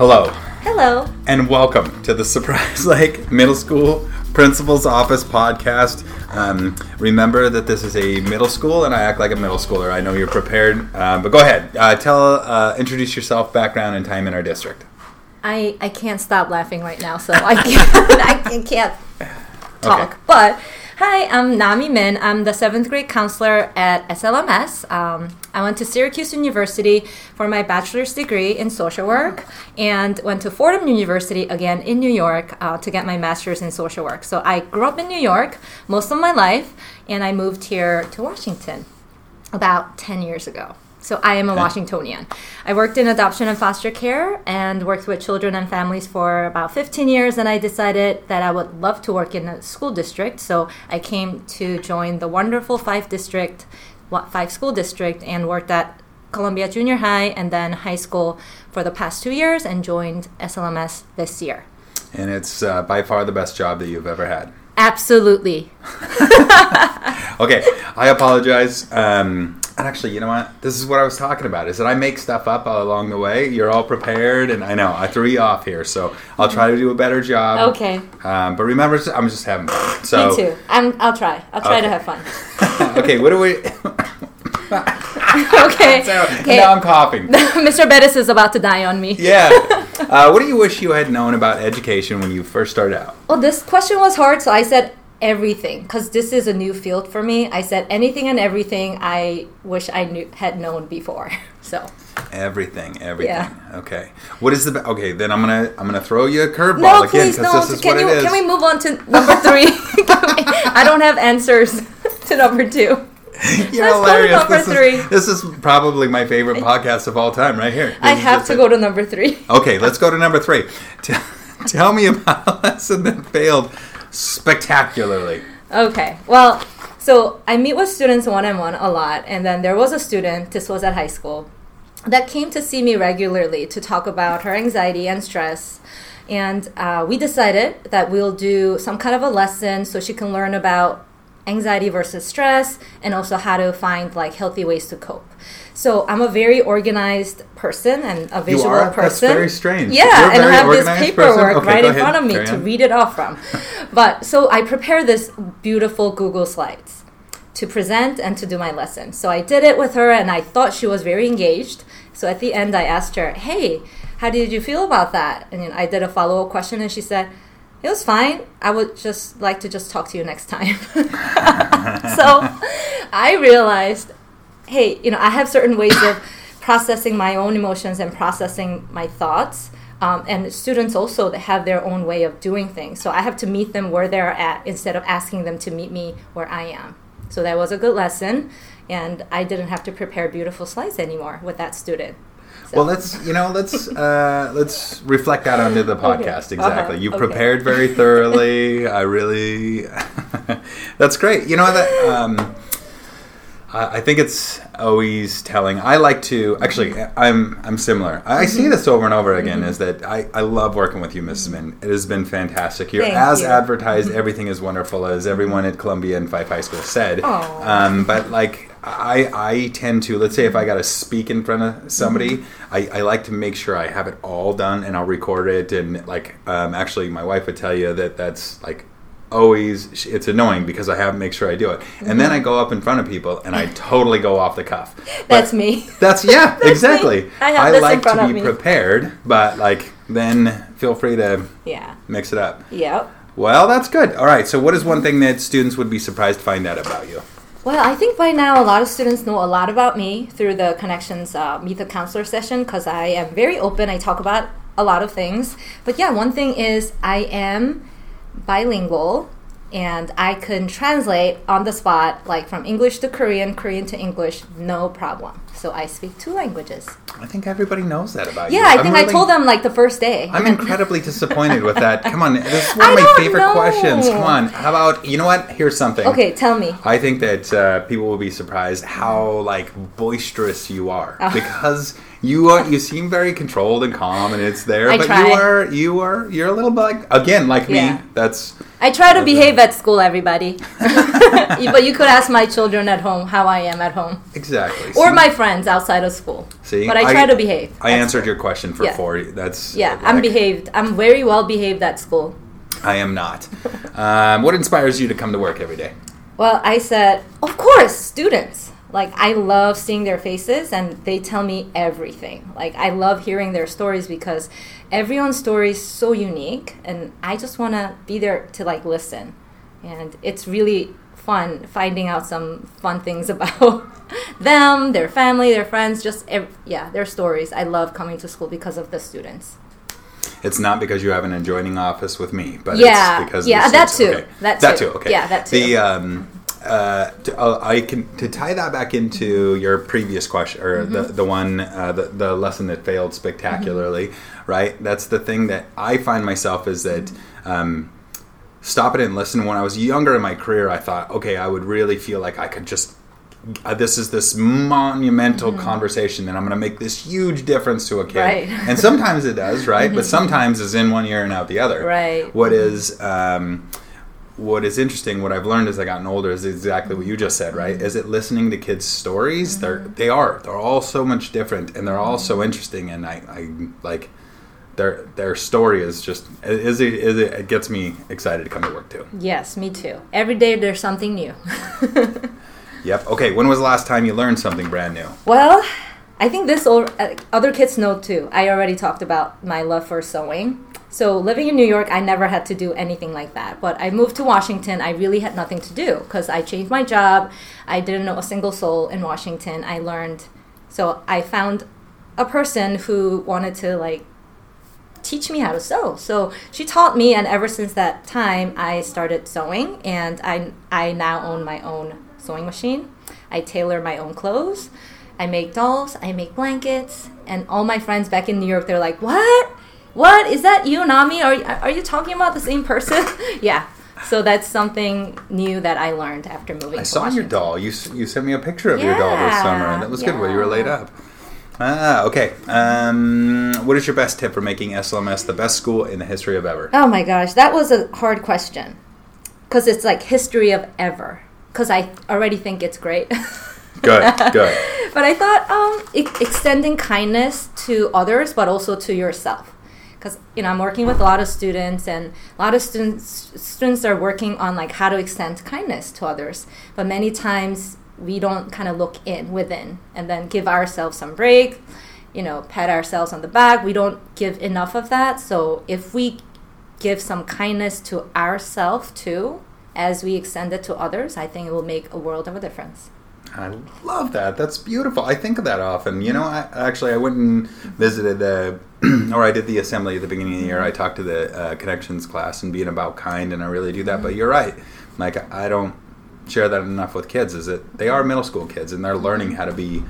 Hello, Hello. and welcome to the Surprise Lake Middle School Principal's Office podcast. Um, remember that this is a middle school, and I act like a middle schooler. I know you're prepared, uh, but go ahead. Uh, tell, uh, introduce yourself, background, and time in our district. I, I can't stop laughing right now, so I can't I can't talk. Okay. But hi, I'm Nami Min. I'm the seventh grade counselor at SLMS. Um, I went to Syracuse University for my bachelor's degree in social work, and went to Fordham University again in New York uh, to get my master's in social work. So I grew up in New York most of my life, and I moved here to Washington about 10 years ago. So I am a Washingtonian. I worked in adoption and foster care and worked with children and families for about 15 years and I decided that I would love to work in a school district. So I came to join the wonderful Fife district Fife school district and worked at Columbia Junior High and then high school for the past 2 years and joined SLMS this year. And it's uh, by far the best job that you've ever had. Absolutely. Okay, I apologize. Um, and actually, you know what? This is what I was talking about. Is that I make stuff up along the way. You're all prepared, and I know I threw you off here, so I'll try to do a better job. Okay. Um, but remember, I'm just having fun. So, Me too. I'm I'll try. I'll try to have fun. okay, what do we? okay. So, Okay. Now I'm coughing. Mr. Bettis is about to die on me. Yeah. Uh, what do you wish you had known about education when you first started out? Well, this question was hard, so I said everything because this is a new field for me. I said anything and everything I wish I knew had known before. So Everything, everything. Yeah. Okay. What is the? Okay, then I'm gonna I'm gonna throw you a curveball no, again because no. this is Can what you it is. can we move on to number three? I don't have answers to number two. You're Let's go to number this three. Is, this is probably my favorite podcast of all time, right here. I This is have to it. go to number three. Okay, let's go to number three. T- tell me about a lesson that failed spectacularly. Okay. Well, so I meet with students one on one a lot, and then there was a student, this was at high school, that came to see me regularly to talk about her anxiety and stress. And uh, we decided that we'll do some kind of a lesson so she can learn about anxiety versus stress and also how to find like healthy ways to cope. So I'm a very organized person and a visual you are? That's person. very strange. Yeah, You're and I have this paperwork? Okay, right in ahead. front of me to on. read it off from. but so I prepared this beautiful Google Slides to present and to do my lesson. So I did it with her and I thought she was very engaged. So at the end I asked her, "Hey, how did you feel about that?" And I did a follow-up question and she said, "It was fine. I would just like to just talk to you next time." so I realized hey, you know, I have certain ways of processing my own emotions and processing my thoughts. Um, and students also have their own way of doing things. So I have to meet them where they're at instead of asking them to meet me where I am. So that was a good lesson, and I didn't have to prepare beautiful slides anymore with that student. So- Well, let's you know let's uh, let's reflect that onto the podcast. Okay. Exactly. Uh-huh. You Okay. prepared very thoroughly. I really. that's great. You know that. Um, I think it's always telling. I like to actually. I'm I'm similar. I see Mm-hmm. this over and over again. Is that I, I love working with you, Mrs. Min. It has been fantastic. You're Thank as you. advertised. Everything is wonderful, as everyone at Columbia and Fife High School said. Um, but like I I tend to let's say if I got to speak in front of somebody, Mm-hmm. I, I like to make sure I have it all done and I'll record it and like um, actually my wife would tell you that that's like always it's annoying because I have to make sure I do it and then I go up in front of people and I totally go off the cuff. But Mm-hmm. That's me. That's yeah, That's me. exactly. I have this in like to be me. prepared, but like then feel free to Yeah. mix it up. Yep. Well, that's good. All right. So, what is one thing that students would be surprised to find out about you? Well, I think by now a lot of students know a lot about me through the Connections uh, Meet the Counselor session because I am very open. I talk about a lot of things. But yeah, one thing is I am bilingual and I can translate on the spot, like from English to Korean, Korean to English, no problem. So I speak two languages. I think everybody knows that about you. Yeah, I I'm think I told them like the first day. I'm incredibly disappointed with that. Come on, this is one I of my favorite know. questions. Come on, how about you know what? Here's something. Okay, tell me. I think that uh, people will be surprised how like boisterous you are Oh. because you are you seem very controlled and calm and it's there, I but try. you are you are you're a little like again like Yeah. me. That's I try to behave at school, everybody. but you could ask my children at home how I am at home. exactly Or See? my friends. Friends outside of school. See, but I try to behave. I answered your question for Yeah. four. That's Yeah, like- I'm behaved. I'm very well behaved at school. I am not. um, what inspires you to come to work every day? Well, I said, of course, students. Like, I love seeing their faces and they tell me everything. Like, I love hearing their stories because everyone's story is so unique and I just want to be there to, like, listen. And it's really fun finding out some fun things about them, their family, their friends, just, ev- yeah, their stories. I love coming to school because of the students. It's not because you have an adjoining office with me, but Yeah, it's because yeah, the that too, Okay. that that too. too. Okay, Yeah, that too. The um, uh, to, uh, I can to tie that back into your previous question or the Mm-hmm. the one uh, the the lesson that failed spectacularly, Mm-hmm. right? That's the thing that I find myself is that. Um, stop it and listen. When I was younger in my career, I thought, okay, I would really feel like I could just. Uh, this is this monumental conversation, and I'm going to make this huge difference to a kid. Mm-hmm. Right. Mm-hmm. And sometimes it does, right? But sometimes it's in one ear and out the other. Right. Mm-hmm. What is um, what is interesting, what I've learned as I gotten older, is exactly what you just said, right? Mm-hmm. Is it listening to kids' stories? They're they are they're all so much different, and they're all Mm-hmm. so interesting, and I, I like their their story is just is it, is it, it gets me excited to come to work too. Yes, me too. Every day there's something new. Yep. Okay. When was the last time you learned something brand new? Well, I think this uh, other kids know too. I already talked about my love for sewing. So living in New York, I never had to do anything like that. But I moved to Washington. I really had nothing to do because I changed my job. I didn't know a single soul in Washington. I learned. So I found a person who wanted to like teach me how to sew. So she taught me, and ever since that time, I started sewing, and I I now own my own sewing machine. I tailor my own clothes. I make dolls. I make blankets, and all my friends back in New York, they're like, "What? What is that? You, Nami? Are are you talking about the same person?" yeah. So that's something new that I learned after moving. I saw your doll. You you sent me a picture of your doll this summer, and that was good. Where you were laid up. Ah, okay. Um, what is your best tip for making SLMS the best school in the history of ever? Oh my gosh, that was a hard question. Because it's like history of ever. Because I already think it's great. Good, good. but I thought um, e- extending kindness to others, but also to yourself. Because you know, I'm working with a lot of students, and a lot of students students are working on like how to extend kindness to others. But many times we don't kind of look in within, and then give ourselves some break. You know, pat ourselves on the back. We don't give enough of that. So if we give some kindness to ourselves too, as we extend it to others, I think it will make a world of a difference. I love that. That's beautiful. I think of that often. You know, I actually I went and visited the, or I did the assembly at the beginning of the year. I talked to the uh, connections class and being about kind, and I really do that. But you're right. Like I don't share that enough with kids. Is that they are middle school kids and they're learning how to be.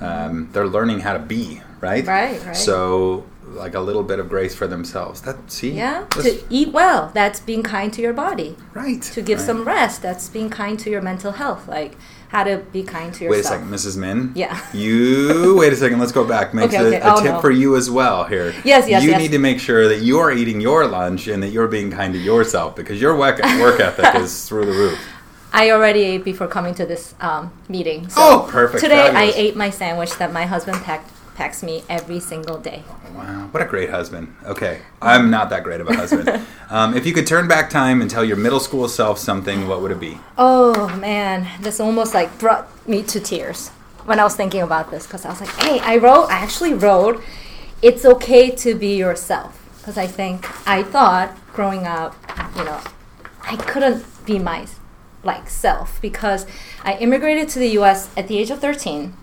Um, they're learning how to be right. Right, right. So like a little bit of grace for themselves. That see. Yeah, to eat well, that's being kind to your body. right. To give right. some rest, that's being kind to your mental health. Like how to be kind to yourself. Wait a second, Mrs. Min. Yeah. You wait a second. Let's go back. Makes Okay, a, okay. a Oh, tip no. for you as well here. Yes, yes, You yes. need to make sure that you are eating your lunch and that you're being kind to yourself because your work work ethic is through the roof. I already ate before coming to this um, meeting. So Oh, perfect. Today Fabulous. I ate my sandwich that my husband packed, packs me every single day. Wow, what a great husband. Okay, I'm not that great of a husband. um, if you could turn back time and tell your middle school self something, what would it be? Oh man, this almost like brought me to tears when I was thinking about this because I was like, hey, I wrote, I actually wrote, it's okay to be yourself because I think I thought growing up, you know, I couldn't be my like self because I immigrated to the U.S. at the age of 13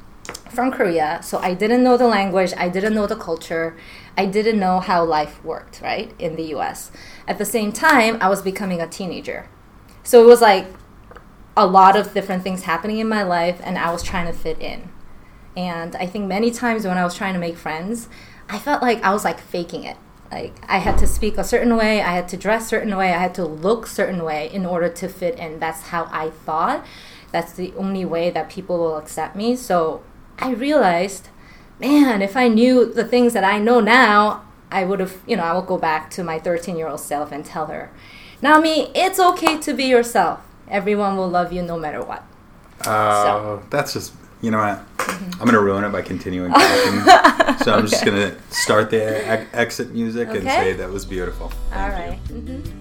from Korea, so I didn't know the language, I didn't know the culture, I didn't know how life worked, right, in the US. At the same time, I was becoming a teenager. So it was like a lot of different things happening in my life, and I was trying to fit in. And I think many times when I was trying to make friends, I felt like I was like faking it. Like I had to speak a certain way, I had to dress certain way, I had to look certain way in order to fit in. That's how I thought. That's the only way that people will accept me. So I realized, man, if I knew the things that I know now, I would have, you know, I would go back to my 13 year old self and tell her, Nami, it's okay to be yourself. Everyone will love you no matter what. Uh, That's just You know what? I'm gonna ruin it by continuing talking. so I'm just gonna start the exit music and say that was beautiful. All Thank you. right. Mhm.